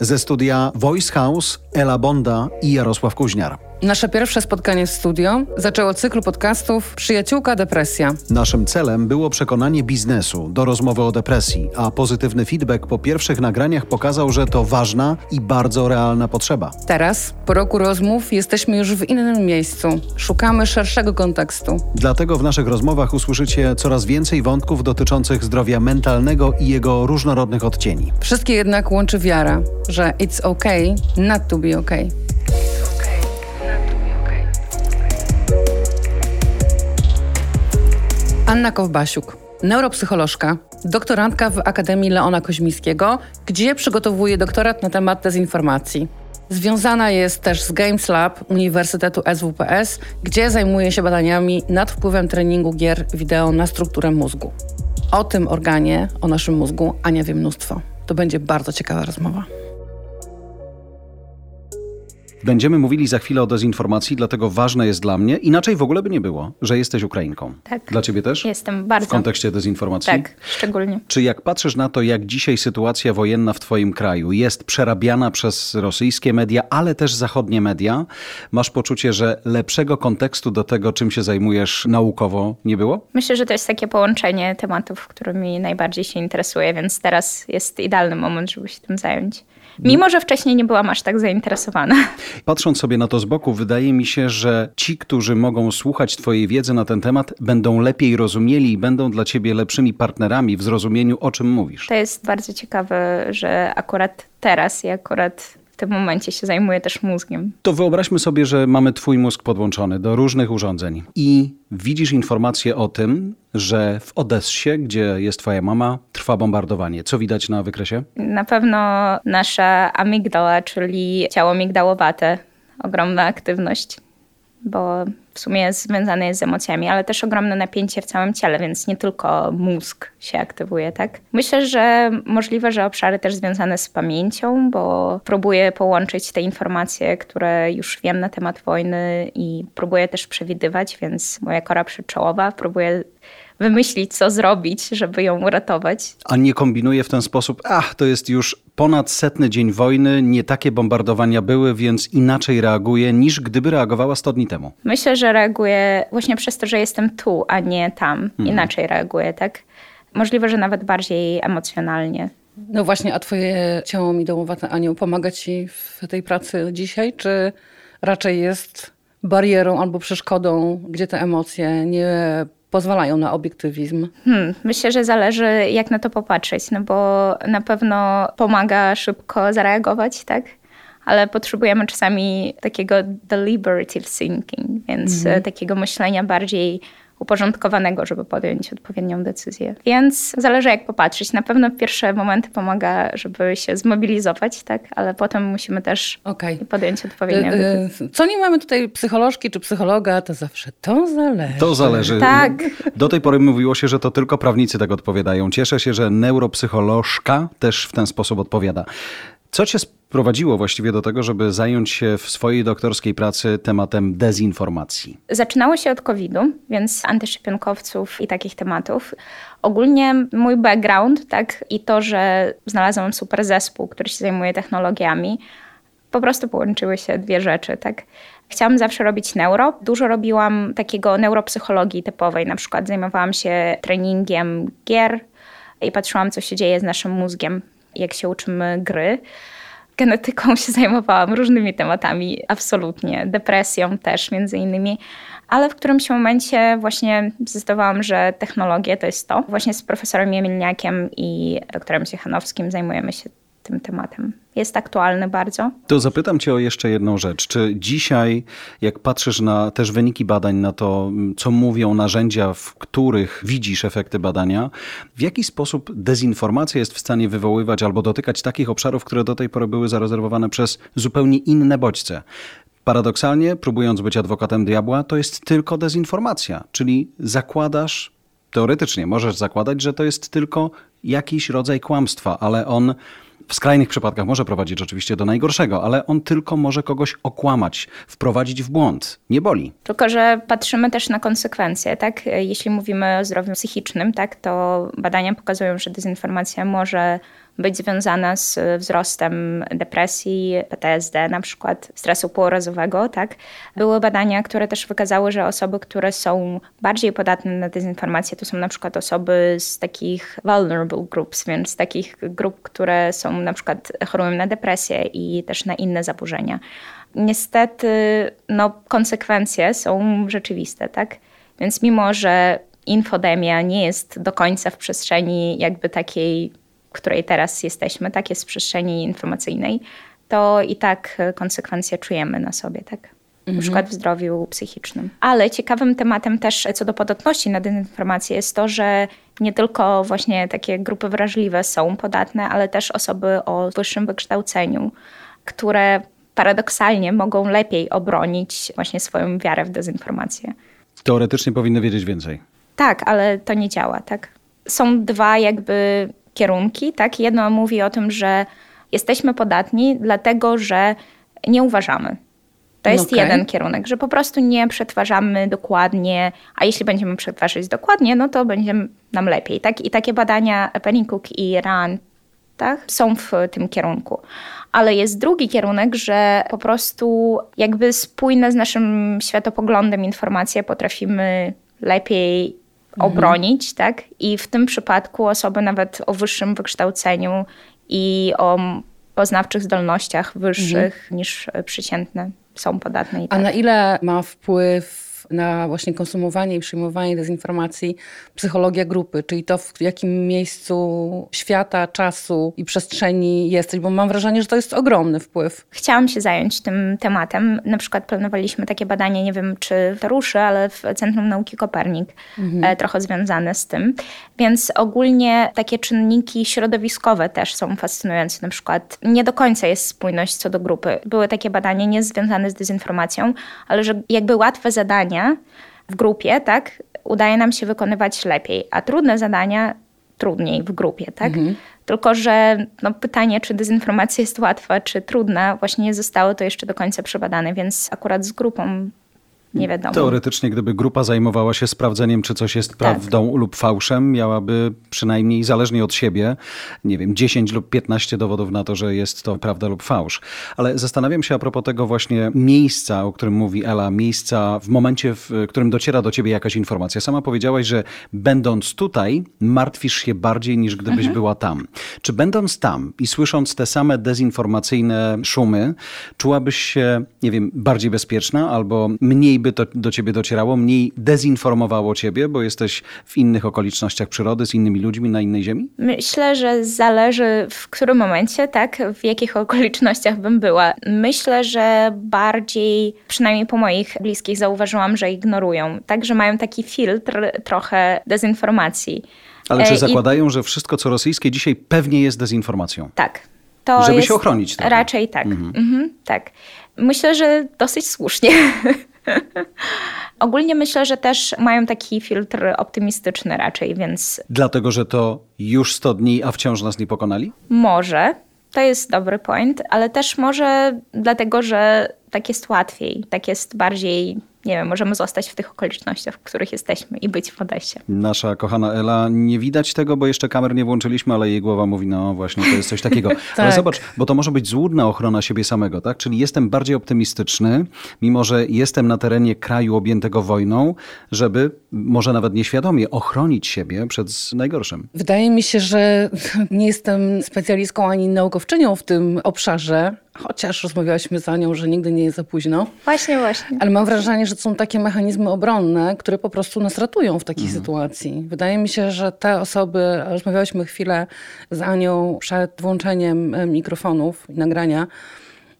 Ze studia Voice House Ela Bonda i Jarosław Kuźniar. Nasze pierwsze spotkanie w studio zaczęło cykl podcastów Przyjaciółka Depresja. Naszym celem było przekonanie biznesu do rozmowy o depresji, a pozytywny feedback po pierwszych nagraniach pokazał, że to ważna i bardzo realna potrzeba. Teraz, po roku rozmów, jesteśmy już w innym miejscu. Szukamy szerszego kontekstu. Dlatego w naszych rozmowach usłyszycie coraz więcej wątków dotyczących zdrowia mentalnego i jego różnorodnych odcieni. Wszystkie jednak łączy wiara, że it's okay not to be okay. Anna Kowbasiuk, neuropsycholożka, doktorantka w Akademii Leona Koźmińskiego, gdzie przygotowuje doktorat na temat dezinformacji. Związana jest też z Games Lab Uniwersytetu SWPS, gdzie zajmuje się badaniami nad wpływem treningu gier wideo na strukturę mózgu. O tym organie, o naszym mózgu Ania wie mnóstwo. To będzie bardzo ciekawa rozmowa. Będziemy mówili za chwilę o dezinformacji, dlatego ważne jest dla mnie, inaczej w ogóle by nie było, że jesteś Ukrainką. Tak. Dla ciebie też? Jestem bardzo. W kontekście dezinformacji? Tak, szczególnie. Czy jak patrzysz na to, jak dzisiaj sytuacja wojenna w twoim kraju jest przerabiana przez rosyjskie media, ale też zachodnie media, masz poczucie, że lepszego kontekstu do tego, czym się zajmujesz naukowo nie było? Myślę, że to jest takie połączenie tematów, którymi najbardziej się interesuję, więc teraz jest idealny moment, żeby się tym zająć. Mimo, że wcześniej nie byłam aż tak zainteresowana. Patrząc sobie na to z boku, wydaje mi się, że ci, którzy mogą słuchać Twojej wiedzy na ten temat, będą lepiej rozumieli i będą dla Ciebie lepszymi partnerami w zrozumieniu, o czym mówisz. To jest bardzo ciekawe, że akurat teraz i akurat tym momencie się zajmuję też mózgiem. To wyobraźmy sobie, że mamy Twój mózg podłączony do różnych urządzeń i widzisz informację o tym, że w Odessie, gdzie jest Twoja mama, trwa bombardowanie. Co widać na wykresie? Na pewno nasza amygdala, czyli ciało migdałowate, ogromna aktywność, bo w sumie związane jest z emocjami, ale też ogromne napięcie w całym ciele, więc nie tylko mózg się aktywuje, tak? Myślę, że możliwe, że obszary też związane z pamięcią, bo próbuję połączyć te informacje, które już wiem na temat wojny i próbuję też przewidywać, więc moja kora przyczołowa próbuje wymyślić, co zrobić, żeby ją uratować. A nie kombinuje w ten sposób, ach, to jest już ponad setny dzień wojny, nie takie bombardowania były, więc inaczej reaguje niż gdyby reagowała 100 dni temu. Myślę, że reaguję właśnie przez to, że jestem tu, a nie tam. Mhm. Inaczej reaguję, tak? Możliwe, że nawet bardziej emocjonalnie. No właśnie, a twoje ciało midołowate, Aniu, pomaga ci w tej pracy dzisiaj, czy raczej jest barierą albo przeszkodą, gdzie te emocje nie pozwalają na obiektywizm? Hmm, myślę, że zależy jak na to popatrzeć, no bo na pewno pomaga szybko zareagować, tak? Ale potrzebujemy czasami takiego deliberative thinking, więc e, takiego myślenia bardziej uporządkowanego, żeby podjąć odpowiednią decyzję. Więc zależy jak popatrzeć. Na pewno pierwsze momenty pomaga, żeby się zmobilizować, tak? Ale potem musimy też Okej. podjąć odpowiednią E, decyzję. e, Co nie mamy tutaj psycholożki czy psychologa, to zawsze to zależy. To zależy. Tak. Do tej pory mówiło się, że to tylko prawnicy tak odpowiadają. Cieszę się, że neuropsycholożka też w ten sposób odpowiada. Co cię sprowadziło właściwie do tego, żeby zająć się w swojej doktorskiej pracy tematem dezinformacji? Zaczynało się od COVID-u, więc antyszczepionkowców i takich tematów. Ogólnie mój background, tak, i to, że znalazłam super zespół, który się zajmuje technologiami, po prostu połączyły się dwie rzeczy, tak. Chciałam zawsze robić neuro. Dużo robiłam takiego neuropsychologii typowej, na przykład zajmowałam się treningiem gier i patrzyłam, co się dzieje z naszym mózgiem, jak się uczymy gry. Genetyką się zajmowałam, różnymi tematami, absolutnie, depresją też między innymi, ale w którymś momencie właśnie zdecydowałam, że technologie to jest to. Właśnie z profesorem Jemilniakiem i doktorem Ciechanowskim zajmujemy się tym tematem. Jest aktualny bardzo. To zapytam Cię o jeszcze jedną rzecz. Czy dzisiaj, jak patrzysz na też wyniki badań, na to, co mówią narzędzia, w których widzisz efekty badania, w jaki sposób dezinformacja jest w stanie wywoływać albo dotykać takich obszarów, które do tej pory były zarezerwowane przez zupełnie inne bodźce? Paradoksalnie, próbując być adwokatem diabła, to jest tylko dezinformacja, czyli zakładasz, teoretycznie możesz zakładać, że to jest tylko jakiś rodzaj kłamstwa, ale on w skrajnych przypadkach może prowadzić oczywiście do najgorszego, ale on tylko może kogoś okłamać, wprowadzić w błąd. Nie boli. Tylko, że patrzymy też na konsekwencje, tak? Jeśli mówimy o zdrowiu psychicznym, tak, to badania pokazują, że dezinformacja może być związana z wzrostem depresji, PTSD, na przykład stresu półrazowego. Tak? Były badania, które też wykazały, że osoby, które są bardziej podatne na dezinformację, to są na przykład osoby z takich vulnerable groups, więc takich grup, które są na przykład chorują na depresję i też na inne zaburzenia. Niestety no, konsekwencje są rzeczywiste, tak? Więc mimo, że infodemia nie jest do końca w przestrzeni jakby takiej której teraz jesteśmy, tak jest w przestrzeni informacyjnej, to i tak konsekwencje czujemy na sobie, tak? Mhm. Na przykład w zdrowiu psychicznym. Ale ciekawym tematem też co do podatności na dezinformację jest to, że nie tylko właśnie takie grupy wrażliwe są podatne, ale też osoby o wyższym wykształceniu, które paradoksalnie mogą lepiej obronić właśnie swoją wiarę w dezinformację. Teoretycznie powinny wiedzieć więcej. Tak, ale to nie działa, tak? Są dwa jakby kierunki. Tak? Jedno mówi o tym, że jesteśmy podatni, dlatego że nie uważamy. To jest okay. jeden kierunek, że po prostu nie przetwarzamy dokładnie, a jeśli będziemy przetwarzać dokładnie, no to będzie nam lepiej. Tak? I takie badania Penny Cook i Rand tak, są w tym kierunku. Ale jest drugi kierunek, że po prostu jakby spójne z naszym światopoglądem informacje potrafimy lepiej Mhm. obronić, tak? I w tym przypadku osoby nawet o wyższym wykształceniu i o poznawczych zdolnościach wyższych mhm. niż przeciętne są podatne. Tak. A na ile ma wpływ na właśnie konsumowanie i przyjmowanie dezinformacji psychologia grupy, czyli to, w jakim miejscu świata, czasu i przestrzeni jesteś, bo mam wrażenie, że to jest ogromny wpływ. Chciałam się zająć tym tematem. Na przykład planowaliśmy takie badanie, nie wiem czy to ruszy, ale w Centrum Nauki Kopernik, mhm. E, trochę związane z tym. Więc ogólnie takie czynniki środowiskowe też są fascynujące. Na przykład nie do końca jest spójność co do grupy. Były takie badania nie związane z dezinformacją, ale że jakby łatwe zadania w grupie, tak, udaje nam się wykonywać lepiej, a trudne zadania trudniej w grupie, tak? Mhm. Tylko, że no, pytanie, czy dezinformacja jest łatwa, czy trudna, właśnie nie zostało to jeszcze do końca przebadane, więc akurat z grupą nie wiadomo. Teoretycznie, gdyby grupa zajmowała się sprawdzeniem, czy coś jest tak. prawdą tak. lub fałszem, miałaby przynajmniej zależnie od siebie, nie wiem, 10 lub 15 dowodów na to, że jest to prawda lub fałsz. Ale zastanawiam się a propos tego właśnie miejsca, o którym mówi Ela, miejsca w momencie, w którym dociera do ciebie jakaś informacja. Sama powiedziałaś, że będąc tutaj, martwisz się bardziej niż gdybyś mhm. była tam. Czy będąc tam i słysząc te same dezinformacyjne szumy, czułabyś się, nie wiem, bardziej bezpieczna albo mniej by to do ciebie docierało, mniej dezinformowało ciebie, bo jesteś w innych okolicznościach przyrody, z innymi ludźmi na innej ziemi? Myślę, że zależy w którym momencie, tak, w jakich okolicznościach bym była. Myślę, że bardziej, przynajmniej po moich bliskich zauważyłam, że ignorują, tak, że mają taki filtr trochę dezinformacji. Ale czy e, zakładają, I... że wszystko, co rosyjskie dzisiaj pewnie jest dezinformacją? Tak. To Żeby się ochronić. Trochę. Raczej tak. Mhm. Mhm, tak. Myślę, że dosyć słusznie. Ogólnie myślę, że też mają taki filtr optymistyczny raczej, więc. Dlatego, że to już 100 dni, a wciąż nas nie pokonali? Może. To jest dobry point, ale też może dlatego, że tak jest łatwiej, tak jest bardziej nie wiem, możemy zostać w tych okolicznościach, w których jesteśmy i być w Odessie. Nasza kochana Ela, nie widać tego, bo jeszcze kamer nie włączyliśmy, ale jej głowa mówi, no właśnie, to jest coś takiego. tak. Ale zobacz, bo to może być złudna ochrona siebie samego, tak? Czyli jestem bardziej optymistyczny, mimo że jestem na terenie kraju objętego wojną, żeby może nawet nieświadomie ochronić siebie przed najgorszym. Wydaje mi się, że nie jestem specjalistką ani naukowczynią w tym obszarze, Chociaż rozmawiałyśmy z Anią, że nigdy nie jest za późno. Właśnie, właśnie. Ale mam wrażenie, że to są takie mechanizmy obronne, które po prostu nas ratują w takiej mhm. sytuacji. Wydaje mi się, że te osoby, rozmawiałyśmy chwilę z Anią przed włączeniem mikrofonów i nagrania,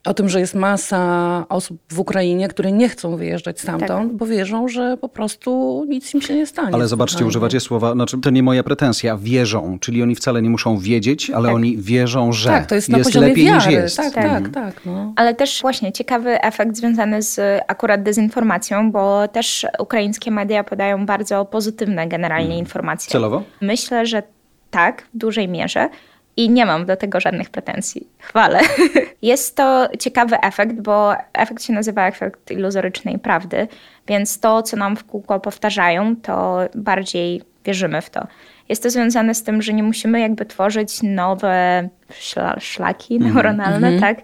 o tym, że jest masa osób w Ukrainie, które nie chcą wyjeżdżać stamtąd, tak. bo wierzą, że po prostu nic im się nie stanie. Ale zobaczcie, używacie słowa, znaczy to nie moja pretensja, wierzą, czyli oni wcale nie muszą wiedzieć, ale tak. oni wierzą, że tak, to jest, jest lepiej wiary. niż jest. Tak, tak, mhm. tak. No. Ale też właśnie ciekawy efekt związany z akurat dezinformacją, bo też ukraińskie media podają bardzo pozytywne generalnie hmm. informacje. Celowo? Myślę, że tak, w dużej mierze. I nie mam do tego żadnych pretensji. Chwalę. Jest to ciekawy efekt, bo efekt się nazywa efekt iluzorycznej prawdy, więc to, co nam w kółko powtarzają, to bardziej wierzymy w to. Jest to związane z tym, że nie musimy jakby tworzyć nowe szla szlaki mhm. neuronalne, mm -hmm. tak?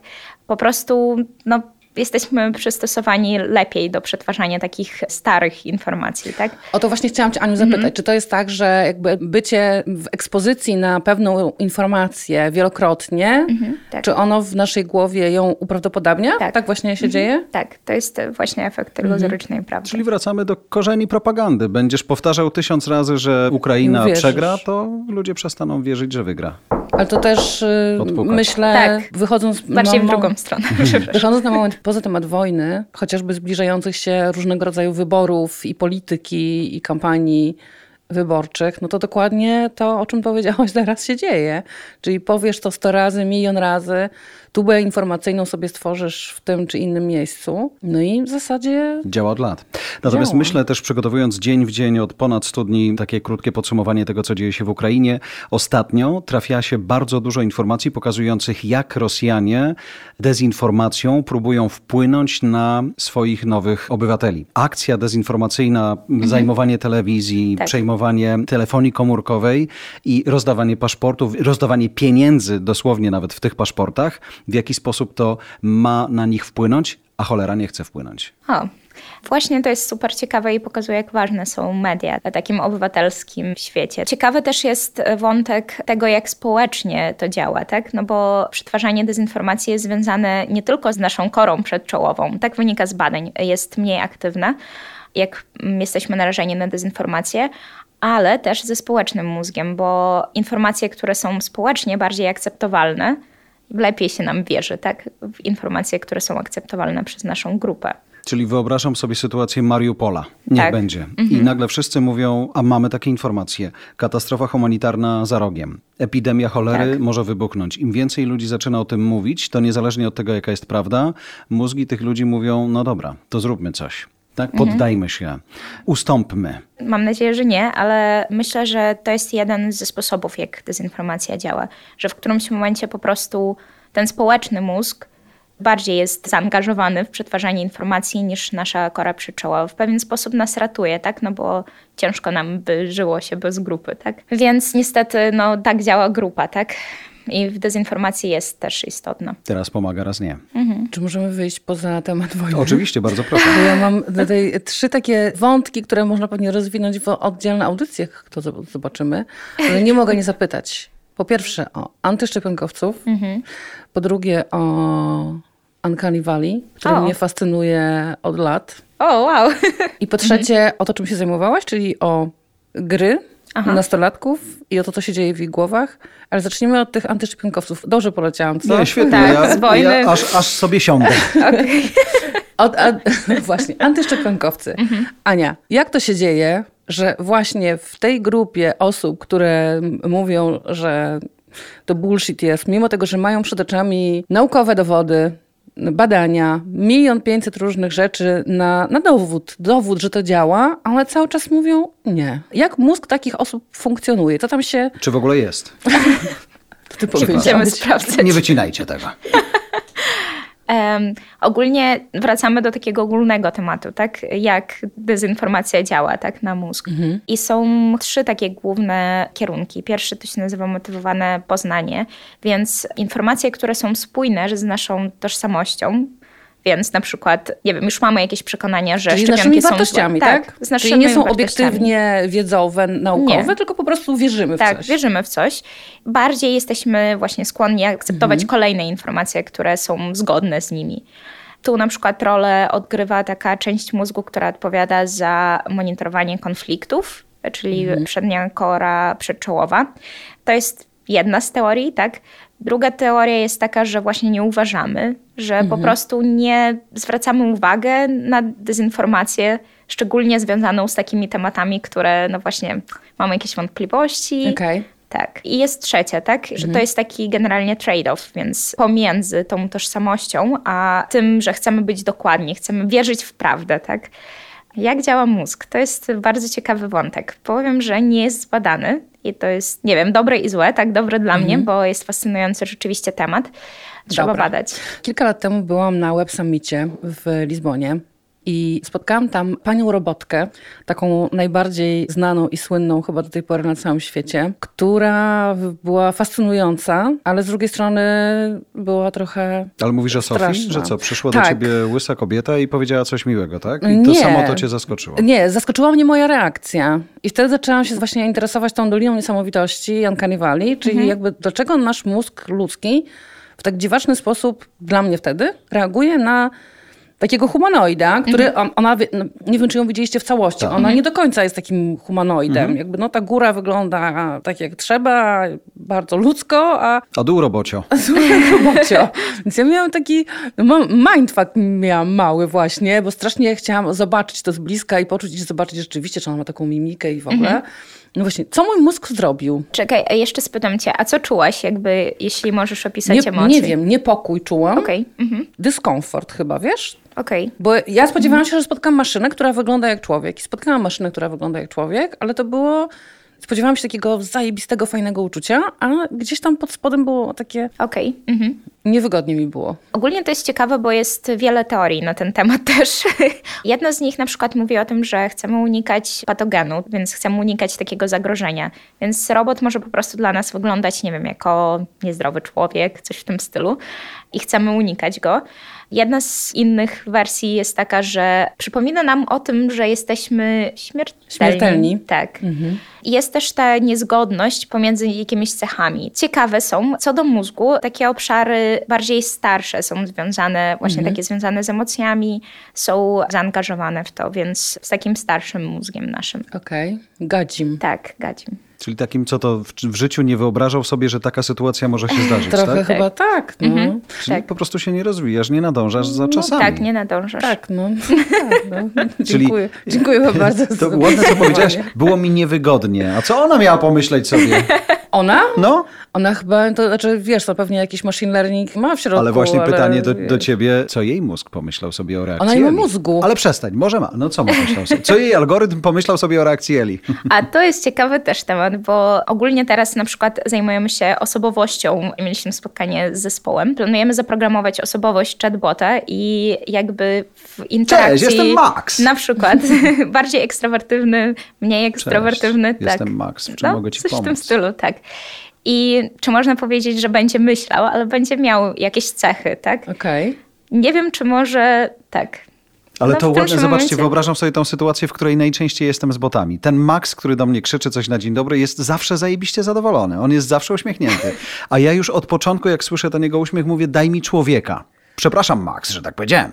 Po prostu no, jesteśmy przystosowani lepiej do przetwarzania takich starych informacji, tak? O to właśnie chciałam Cię, Aniu, zapytać. Mhm. Czy to jest tak, że jakby bycie w ekspozycji na pewną informację wielokrotnie, mhm, tak. czy ono w naszej głowie ją uprawdopodobnia? Tak, tak właśnie się mhm. dzieje? Tak, to jest właśnie efekt iluzorycznej prawdy. Czyli wracamy do korzeni propagandy. Będziesz powtarzał tysiąc razy, że Ukraina przegra, to ludzie przestaną wierzyć, że wygra. Ale to też y, myślę, tak. wychodząc... Bardziej w drugą stronę. Wychodząc na moment poza temat wojny, chociażby zbliżających się różnego rodzaju wyborów i polityki i kampanii wyborczych, no to dokładnie to, o czym powiedziałaś teraz się dzieje. Czyli powiesz to 100 razy, milion razy, tubę informacyjną sobie stworzysz w tym czy innym miejscu. No i w zasadzie. Działa od lat. Natomiast działa. myślę też, przygotowując dzień w dzień od ponad 100 dni, takie krótkie podsumowanie tego, co dzieje się w Ukrainie. Ostatnio trafia się bardzo dużo informacji pokazujących, jak Rosjanie dezinformacją próbują wpłynąć na swoich nowych obywateli. Akcja dezinformacyjna, mhm. zajmowanie telewizji, tak. przejmowanie telefonii komórkowej i rozdawanie paszportów, rozdawanie pieniędzy dosłownie nawet w tych paszportach w jaki sposób to ma na nich wpłynąć, a cholera nie chce wpłynąć. O. Właśnie to jest super ciekawe i pokazuje, jak ważne są media w takim obywatelskim świecie. Ciekawy też jest wątek tego, jak społecznie to działa, tak? No bo przetwarzanie dezinformacji jest związane nie tylko z naszą korą przedczołową, tak wynika z badań, jest mniej aktywna, jak jesteśmy narażeni na dezinformację, ale też ze społecznym mózgiem, bo informacje, które są społecznie bardziej akceptowalne, lepiej się nam wierzy, tak? W informacje, które są akceptowalne przez naszą grupę. Czyli wyobrażam sobie sytuację Mariupola. Niech tak. będzie. Mhm. I nagle wszyscy mówią, a mamy takie informacje. Katastrofa humanitarna za rogiem. Epidemia cholery tak. może wybuchnąć. Im więcej ludzi zaczyna o tym mówić, to niezależnie od tego, jaka jest prawda, mózgi tych ludzi mówią, no dobra, to zróbmy coś. Tak? Mhm. Poddajmy się, ustąpmy. Mam nadzieję, że nie, ale myślę, że to jest jeden ze sposobów, jak dezinformacja działa. Że w którymś momencie po prostu ten społeczny mózg bardziej jest zaangażowany w przetwarzanie informacji niż nasza kora przyczoła. W pewien sposób nas ratuje, tak? No bo ciężko nam by żyło się bez grupy, tak? Więc niestety, no tak działa grupa, tak? I w dezinformacji jest też istotna. Teraz pomaga, raz nie. Mhm. Czy możemy wyjść poza temat wojny? Oczywiście, bardzo proszę. Bo ja mam tutaj trzy takie wątki, które można pewnie rozwinąć w oddzielne audycjach, to zobaczymy, ale nie mogę nie zapytać. Po pierwsze o antyszczepionkowców, mhm. po drugie o Uncanny Valley, który o. mnie fascynuje od lat. O, wow. I po trzecie mhm. o to, czym się zajmowałaś, czyli o gry Aha. nastolatków i o to, co się dzieje w ich głowach. Ale zacznijmy od tych antyszczepionkowców. Dobrze poleciałam, co? Nie, świetnie. Tak, ja, z wojny. Ja aż, aż sobie siądę. Okay. Od, a, właśnie, antyszczepionkowcy. Mhm. Ania, jak to się dzieje, że właśnie w tej grupie osób, które mówią, że to bullshit jest, mimo tego, że mają przed oczami naukowe dowody, badania, milion pięćset różnych rzeczy na, na dowód, dowód, że to działa, ale cały czas mówią nie. Jak mózg takich osób funkcjonuje? Co tam się... Czy w ogóle jest? to ty sprawdzać. Nie wycinajcie tego. Um, ogólnie wracamy do takiego ogólnego tematu, tak? Jak dezinformacja działa tak, na mózg. Mhm. I są trzy takie główne kierunki. Pierwszy to się nazywa motywowane poznanie, więc informacje, które są spójne z naszą tożsamością, więc na przykład, nie wiem, już mamy jakieś przekonania, że Czyli szczepionki są wartościami, tak? tak? Z Czyli nie są obiektywnie wiedzowe, naukowe, nie. tylko po prostu wierzymy w tak, coś. Tak, wierzymy w coś. Bardziej jesteśmy właśnie skłonni akceptować mhm. kolejne informacje, które są zgodne z nimi. Tu na przykład rolę odgrywa taka część mózgu, która odpowiada za monitorowanie konfliktów, czyli mhm. przednia kora przedczołowa. To jest jedna z teorii, tak? Druga teoria jest taka, że właśnie nie uważamy, że mhm. po prostu nie zwracamy uwagi na dezinformację, szczególnie związaną z takimi tematami, które no właśnie mamy jakieś wątpliwości. Okay. Tak. I jest trzecia, tak? Że mhm. to jest taki generalnie trade-off, więc pomiędzy tą tożsamością, a tym, że chcemy być dokładni, chcemy wierzyć w prawdę, tak? Jak działa mózg? To jest bardzo ciekawy wątek. Powiem, że nie jest zbadany i to jest, nie wiem, dobre i złe, tak dobre dla mnie, bo jest fascynujący rzeczywiście temat. Trzeba Dobra. badać. Kilka lat temu byłam na Web Summicie w Lizbonie i spotkałam tam panią robotkę, taką najbardziej znaną i słynną chyba do tej pory na całym świecie, która była fascynująca, ale z drugiej strony była trochę Ale mówisz o Sofii, Straszna. że co, przyszła do Tak. ciebie łysa kobieta i powiedziała coś miłego, tak? I to Nie. samo to cię zaskoczyło. Nie, zaskoczyła mnie moja reakcja. I wtedy zaczęłam się właśnie interesować tą Doliną Niesamowitości Jan Valley, czyli jakby dlaczego nasz mózg ludzki w tak dziwaczny sposób, dla mnie wtedy, reaguje na takiego humanoida, który on, ona, no, nie wiem czy ją widzieliście w całości, Tak. ona nie do końca jest takim humanoidem. Jakby no ta góra wygląda tak jak trzeba, bardzo ludzko, a A dół robocio. robocio. Więc ja miałam taki mindfuck miałam mały właśnie, bo strasznie chciałam zobaczyć to z bliska i poczuć i zobaczyć rzeczywiście, czy ona ma taką mimikę i w ogóle. No właśnie, co mój mózg zrobił? Czekaj, a jeszcze spytam cię, a co czułaś, jakby, jeśli możesz opisać Nie, emocje? nie wiem, niepokój czułam. Okej, mhm. Dyskomfort chyba, wiesz? okej. Bo ja spodziewałam się, że spotkam maszynę, która wygląda jak człowiek. I spotkałam maszynę, która wygląda jak człowiek, ale to było... Spodziewałam się takiego zajebistego, fajnego uczucia, a gdzieś tam pod spodem było takie... Okej. Mhm. Niewygodnie mi było. Ogólnie to jest ciekawe, bo jest wiele teorii na ten temat też. Jedna z nich na przykład mówi o tym, że chcemy unikać patogenu, więc chcemy unikać takiego zagrożenia. Więc robot może po prostu dla nas wyglądać, nie wiem, jako niezdrowy człowiek, coś w tym stylu i chcemy unikać go. Jedna z innych wersji jest taka, że przypomina nam o tym, że jesteśmy śmiertelni. Śmiertelni. Tak. I Jest też ta niezgodność pomiędzy jakimiś cechami. Ciekawe są, co do mózgu, takie obszary bardziej starsze są związane, właśnie takie związane z emocjami, są zaangażowane w to, więc z takim starszym mózgiem naszym. Okej, gadzim. Tak, gadzim. Czyli takim, co to w, w życiu nie wyobrażał sobie, że taka sytuacja może się zdarzyć, Trochę tak? chyba tak. No. Czyli tak. po prostu się nie rozwijasz, nie nadążasz za czasami. Tak, nie nadążasz. Tak, no. Tak, no. Czyli- Dziękuję. Dziękuję wam bardzo. To ładne, co powiedziałaś, było mi niewygodnie. A co ona miała pomyśleć sobie? Ona? No, Ona chyba, to znaczy wiesz, to pewnie jakiś machine learning ma w środku. ale właśnie ale pytanie do, do ciebie, co jej mózg pomyślał sobie o reakcji Ona nie ma mózgu. Ale przestań, może ma. No co pomyślał sobie? Co jej algorytm pomyślał sobie o reakcji Eli? A to jest ciekawy też temat, bo ogólnie teraz na przykład zajmujemy się osobowością. Mieliśmy spotkanie z zespołem. Planujemy zaprogramować osobowość chatbota i jakby w interakcji... jestem Max. Na przykład bardziej ekstrawertywny, mniej ekstrawertywny. Cześć, tak. jestem Max, w czym mogę ci coś w tym pomóc? stylu, tak. I czy można powiedzieć, że będzie myślał, ale będzie miał jakieś cechy, tak? Okej. Nie wiem, czy może tak. Ale No, to ładne, pierwszym zobaczcie, momencie- wyobrażam sobie tą sytuację, w której najczęściej jestem z botami. Ten Max, który do mnie krzyczy coś na dzień dobry, jest zawsze zajebiście zadowolony. On jest zawsze uśmiechnięty. A ja już od początku, jak słyszę ten jego uśmiech, mówię, daj mi człowieka. Przepraszam, Max, że tak powiedziałem.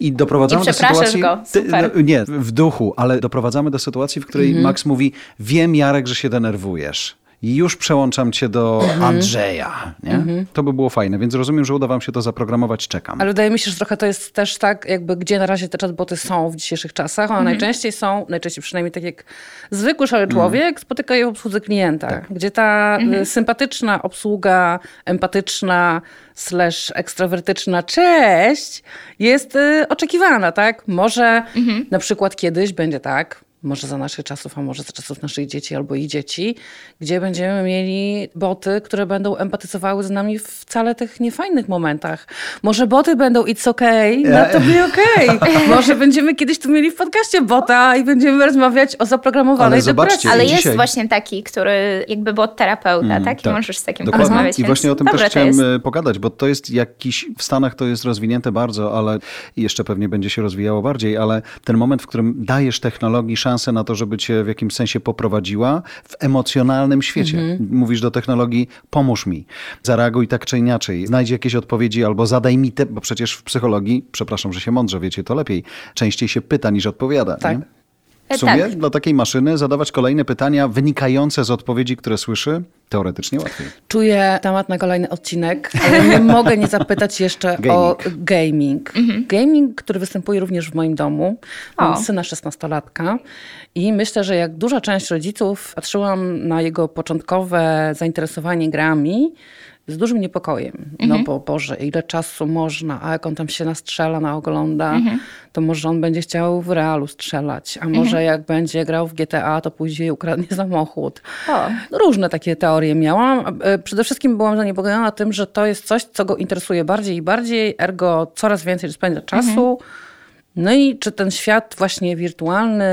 I doprowadzamy I do sytuacji. go, Ty- super. no, nie, w duchu, ale doprowadzamy do sytuacji, w której Max mówi: Wiem, Jarek, że się denerwujesz. I już przełączam cię do Andrzeja. Nie? To by było fajne, więc rozumiem, że uda wam się to zaprogramować. Czekam. Ale wydaje mi się, że trochę to jest też tak, jakby gdzie na razie te chatboty są w dzisiejszych czasach. One najczęściej są, najczęściej przynajmniej tak jak zwykły szary człowiek spotyka je w obsłudze klienta. Gdzie ta y, sympatyczna obsługa, empatyczna, slash ekstrawertyczna cześć jest y, oczekiwana, tak? Może na przykład kiedyś będzie tak, może za naszych czasów, a może za czasów naszych dzieci albo ich dzieci, gdzie będziemy mieli boty, które będą empatyzowały z nami w wcale tych niefajnych momentach. Może boty będą it's okay, na to be okay. Może będziemy kiedyś tu mieli w podcaście bota i będziemy rozmawiać o zaprogramowanej Ale zobaczcie, depresji. Ale dzisiaj- jest właśnie taki, który jakby był terapeuta, tak? I tak. możesz z takim Dokładnie. porozmawiać. I właśnie o tym też chciałem e, pogadać, bo to jest jakiś, w Stanach to jest rozwinięte bardzo, ale i jeszcze pewnie będzie się rozwijało bardziej, ale ten moment, w którym dajesz technologii szansę na to, żeby cię w jakimś sensie poprowadziła w emocjonalnym świecie. Mhm. Mówisz do technologii, pomóż mi, zareaguj tak czy inaczej, znajdź jakieś odpowiedzi albo zadaj mi te, bo przecież w psychologii, przepraszam, że się mądrze, wiecie to lepiej, częściej się pyta niż odpowiada. Tak. Nie? E, W sumie tak. dla takiej maszyny zadawać kolejne pytania wynikające z odpowiedzi, które słyszy, teoretycznie łatwiej. Czuję temat na kolejny odcinek, ale nie mogę nie zapytać jeszcze o gaming. Gaming, który występuje również w moim domu. Mam O. syna 16-latka i myślę, że jak duża część rodziców patrzyłam na jego początkowe zainteresowanie grami z dużym niepokojem. No mhm. bo Boże, ile czasu można, a jak on tam się nastrzela, na ogląda, mhm. to może on będzie chciał w realu strzelać, a może mhm. jak będzie grał w GTA, to później ukradnie samochód. O. Różne takie teorie miałam. E, przede wszystkim byłam zaniepokojona tym, że to jest coś, co go interesuje bardziej i bardziej, ergo coraz więcej spędza czasu. Mhm no i czy ten świat właśnie wirtualny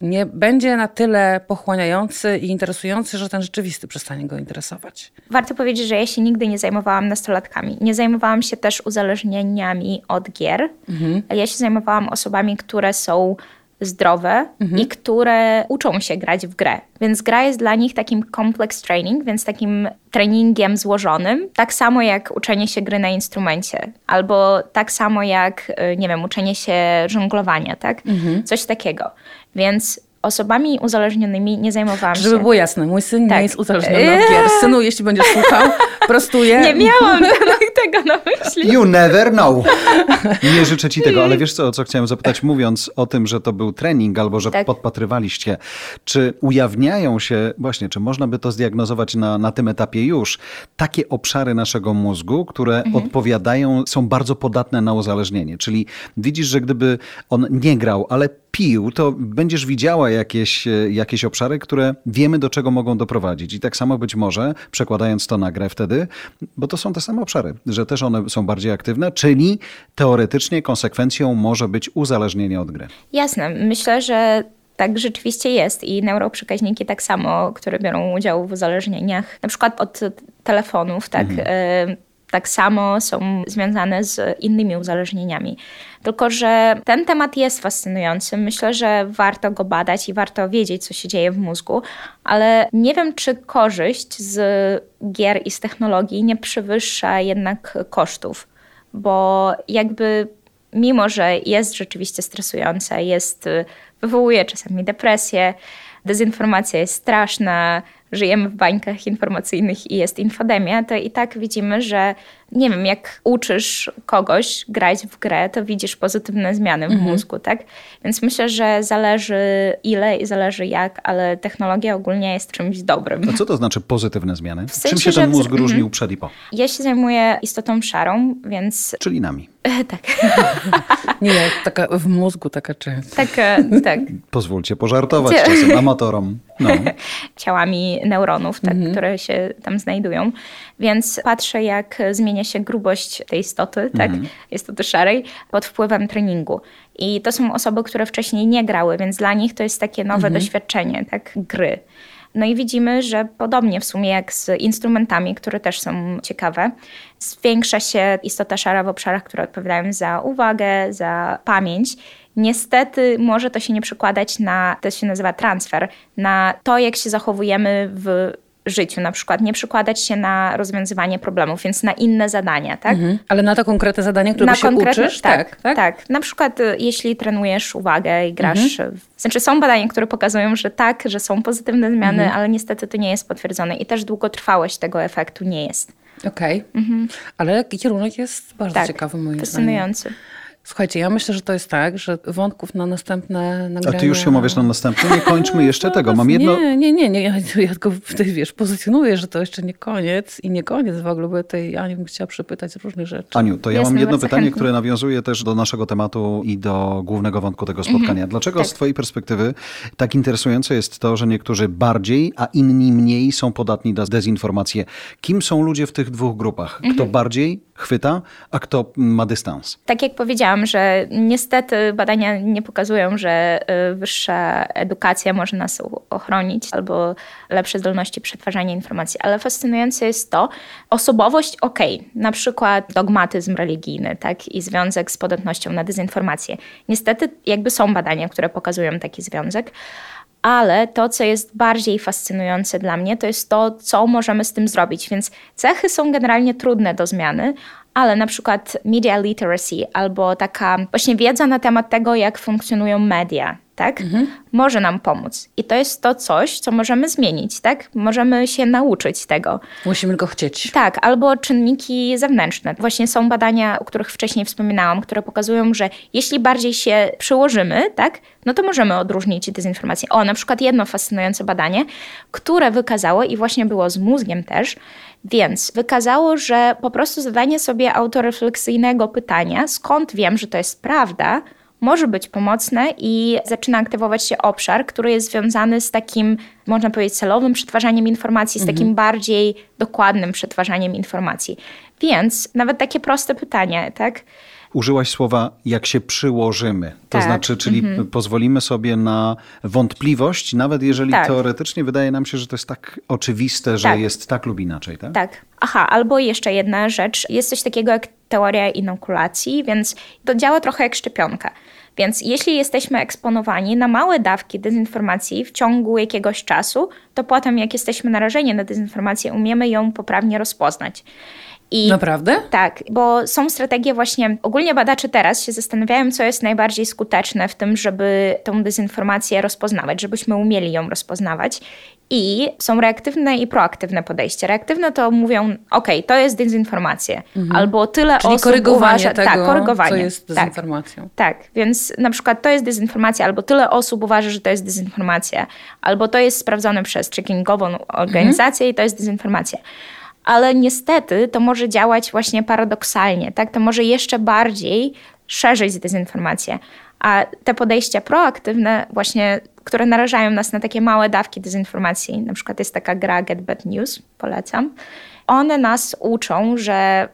nie będzie na tyle pochłaniający i interesujący, że ten rzeczywisty przestanie go interesować? Warto powiedzieć, że ja się nigdy nie zajmowałam nastolatkami. Nie zajmowałam się też uzależnieniami od gier. Mhm. Ja się zajmowałam osobami, które są zdrowe mhm. i które uczą się grać w grę. Więc gra jest dla nich takim complex training, więc takim treningiem złożonym, tak samo jak uczenie się gry na instrumencie, albo tak samo jak, y, nie wiem, uczenie się żonglowania, tak? Mhm. Coś takiego. Więc osobami uzależnionymi nie zajmowałam się. Żeby było jasne, mój syn tak. nie jest uzależniony od gier. Synu, jeśli będziesz słuchał, prostuję. Nie miałam tego na myśli. You never know. Nie życzę ci tego, ale wiesz co, co chciałem zapytać, mówiąc o tym, że to był trening albo że tak. podpatrywaliście, czy ujawniają się, właśnie, czy można by to zdiagnozować na, na tym etapie już, takie obszary naszego mózgu, które mhm. odpowiadają, są bardzo podatne na uzależnienie. Czyli widzisz, że gdyby on nie grał, ale pił, to będziesz widziała jakieś, e, jakieś obszary, które wiemy do czego mogą doprowadzić. I tak samo być może, przekładając to na grę wtedy, bo to są te same obszary, że też one są bardziej aktywne, czyli teoretycznie konsekwencją może być uzależnienie od gry. Jasne. Myślę, że tak rzeczywiście jest i neuroprzekaźniki tak samo, które biorą udział w uzależnieniach, na przykład od telefonów, tak, mhm. E, tak samo są związane z innymi uzależnieniami. Tylko, że ten temat jest fascynujący. Myślę, że warto go badać i warto wiedzieć, co się dzieje w mózgu, ale nie wiem, czy korzyść z gier i z technologii nie przewyższa jednak kosztów, bo jakby mimo, że jest rzeczywiście stresujące, jest, wywołuje czasami depresję, dezinformacja jest straszna, żyjemy w bańkach informacyjnych i jest infodemia, to i tak widzimy, że nie wiem, jak uczysz kogoś grać w grę, to widzisz pozytywne zmiany w mhm. mózgu, tak? Więc myślę, że zależy ile i zależy jak, ale technologia ogólnie jest czymś dobrym. A co to znaczy pozytywne zmiany? W sensie, Czym się ten mózg że... różnił przed i po? Ja się zajmuję istotą szarą, więc... Czyli nami. tak. nie, taka w mózgu taka część. Tak, tak. Pozwólcie pożartować czasem amatorom. No. Ciałami neuronów, tak, mhm. które się tam znajdują. Więc patrzę, jak zmienia się grubość tej istoty, tak, mhm. istoty szarej, pod wpływem treningu. I to są osoby, które wcześniej nie grały, więc dla nich to jest takie nowe mhm. doświadczenie, tak, gry. No i widzimy, że podobnie w sumie jak z instrumentami, które też są ciekawe, zwiększa się istota szara w obszarach, które odpowiadają za uwagę, za pamięć. Niestety może to się nie przekładać na, to się nazywa transfer, na to, jak się zachowujemy w życiu, na przykład nie przykładać się na rozwiązywanie problemów, więc na inne zadania, tak? Mhm. Ale na to konkretne zadanie, które się uczysz? Tak, tak, tak, tak. Na przykład y, jeśli trenujesz uwagę i grasz, mhm. w... znaczy są badania, które pokazują, że tak, że są pozytywne zmiany, mhm. ale niestety to nie jest potwierdzone i też długotrwałość tego efektu nie jest. Okej, okay. Mhm. ale kierunek jest bardzo tak, ciekawy moim fascynujący. Słuchajcie, ja myślę, że to jest tak, że wątków na następne nagrania... A ty już się umawiasz na następne? Nie kończmy jeszcze tego. Mam jedno... Nie, nie, nie. nie. Ja, ja tylko tutaj, wiesz, pozycjonuję, że to jeszcze nie koniec i nie koniec w ogóle, bo tej Ani bym chciała przypytać różnych rzeczy. Aniu, to ja mam jedno pytanie, chętny. które nawiązuje też do naszego tematu i do głównego wątku tego spotkania. Mhm. Dlaczego tak. z twojej perspektywy tak interesujące jest to, że niektórzy bardziej, a inni mniej są podatni na dezinformację? Kim są ludzie w tych dwóch grupach? Kto mhm. bardziej chwyta, a kto ma dystans? Tak jak powiedziałam, że niestety badania nie pokazują, że y, wyższa edukacja może nas ochronić albo lepsze zdolności przetwarzania informacji, ale fascynujące jest to, osobowość ok, na przykład dogmatyzm religijny tak, i związek z podatnością na dezinformację. Niestety jakby są badania, które pokazują taki związek, ale to, co jest bardziej fascynujące dla mnie, to jest to, co możemy z tym zrobić. Więc cechy są generalnie trudne do zmiany, ale na przykład media literacy albo taka właśnie wiedza na temat tego, jak funkcjonują media, tak, może nam pomóc. I to jest to coś, co możemy zmienić, tak? Możemy się nauczyć tego. Musimy go chcieć. Tak, albo czynniki zewnętrzne. Właśnie są badania, o których wcześniej wspominałam, które pokazują, że jeśli bardziej się przyłożymy, tak, no to możemy odróżnić dezinformację. O, na przykład jedno fascynujące badanie, które wykazało, i właśnie było z mózgiem też, więc wykazało, że po prostu zadanie sobie autorefleksyjnego pytania, skąd wiem, że to jest prawda, może być pomocne i zaczyna aktywować się obszar, który jest związany z takim, można powiedzieć, celowym przetwarzaniem informacji, z takim bardziej dokładnym przetwarzaniem informacji. Więc nawet takie proste pytanie, tak? Użyłaś słowa, jak się przyłożymy. To Tak. znaczy, czyli pozwolimy sobie na wątpliwość, nawet jeżeli Tak. teoretycznie wydaje nam się, że to jest tak oczywiste, że Tak. jest tak lub inaczej, tak? Tak. Aha, albo jeszcze jedna rzecz. Jest coś takiego jak teoria inokulacji, więc to działa trochę jak szczepionka. Więc jeśli jesteśmy eksponowani na małe dawki dezinformacji w ciągu jakiegoś czasu, to potem, jak jesteśmy narażeni na dezinformację, umiemy ją poprawnie rozpoznać. I Naprawdę? tak, bo są strategie właśnie, ogólnie badacze teraz się zastanawiają, co jest najbardziej skuteczne w tym, żeby tą dezinformację rozpoznawać, żebyśmy umieli ją rozpoznawać. I są reaktywne i proaktywne podejście. Reaktywne to mówią, ok, to jest dezinformacja, albo tyle Mhm. Czyli osób korygowanie uważa, tego, tak, korygowanie. co jest tak. dezinformacją. Tak, więc na przykład to jest dezinformacja, albo tyle osób uważa, że to jest dezinformacja, albo to jest sprawdzone przez checkingową organizację i to jest dezinformacja. Ale niestety to może działać właśnie paradoksalnie, tak? To może jeszcze bardziej szerzyć dezinformację. A te podejścia proaktywne, właśnie, które narażają nas na takie małe dawki dezinformacji, na przykład jest taka gra Get Bad News, polecam, one nas uczą, że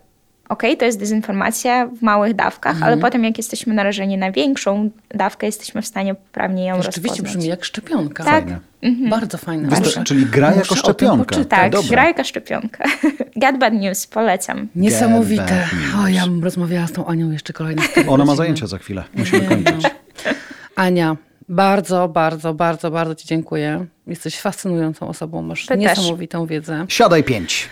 okej, to jest dezinformacja w małych dawkach, ale potem jak jesteśmy narażeni na większą dawkę, jesteśmy w stanie poprawnie ją Rzeczywiście rozpoznać. brzmi jak szczepionka. Tak. Fajne. Bardzo fajne. Wysta- Muszę- czyli gra muszę jako szczepionka. Tak, Dobra. gra jaka szczepionka. Get Bad News, polecam. Niesamowite. O, ja bym rozmawiała z tą Anią jeszcze cztery Ona ma zajęcia za chwilę. Musimy kończyć. Ania, bardzo, bardzo, bardzo, bardzo Ci dziękuję. Jesteś fascynującą osobą, masz Ty też. niesamowitą wiedzę. Siadaj pięć.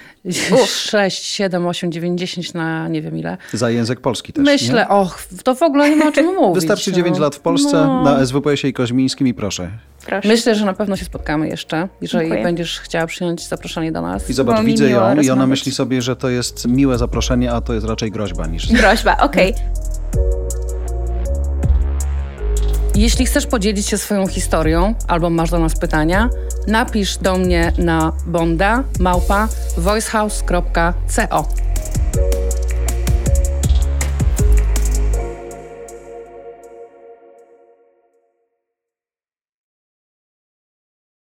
6, 7, 8, 9, 10 na nie wiem ile. Za język polski też. Myślę, och, to w ogóle nie ma o czym Nie? mówić. Wystarczy no. 9 lat w Polsce No. na SWPS-ie i Koźmińskim i proszę. Proszę. Myślę, że na pewno się spotkamy jeszcze, jeżeli Dziękuję. będziesz chciała przyjąć zaproszenie do nas. I zobacz, widzę ją i ona myśli sobie, że to jest miłe zaproszenie, a to jest raczej groźba niż... Groźba, okej. Jeśli chcesz podzielić się swoją historią albo masz do nas pytania, napisz do mnie na bonda małpa voicehouse.co.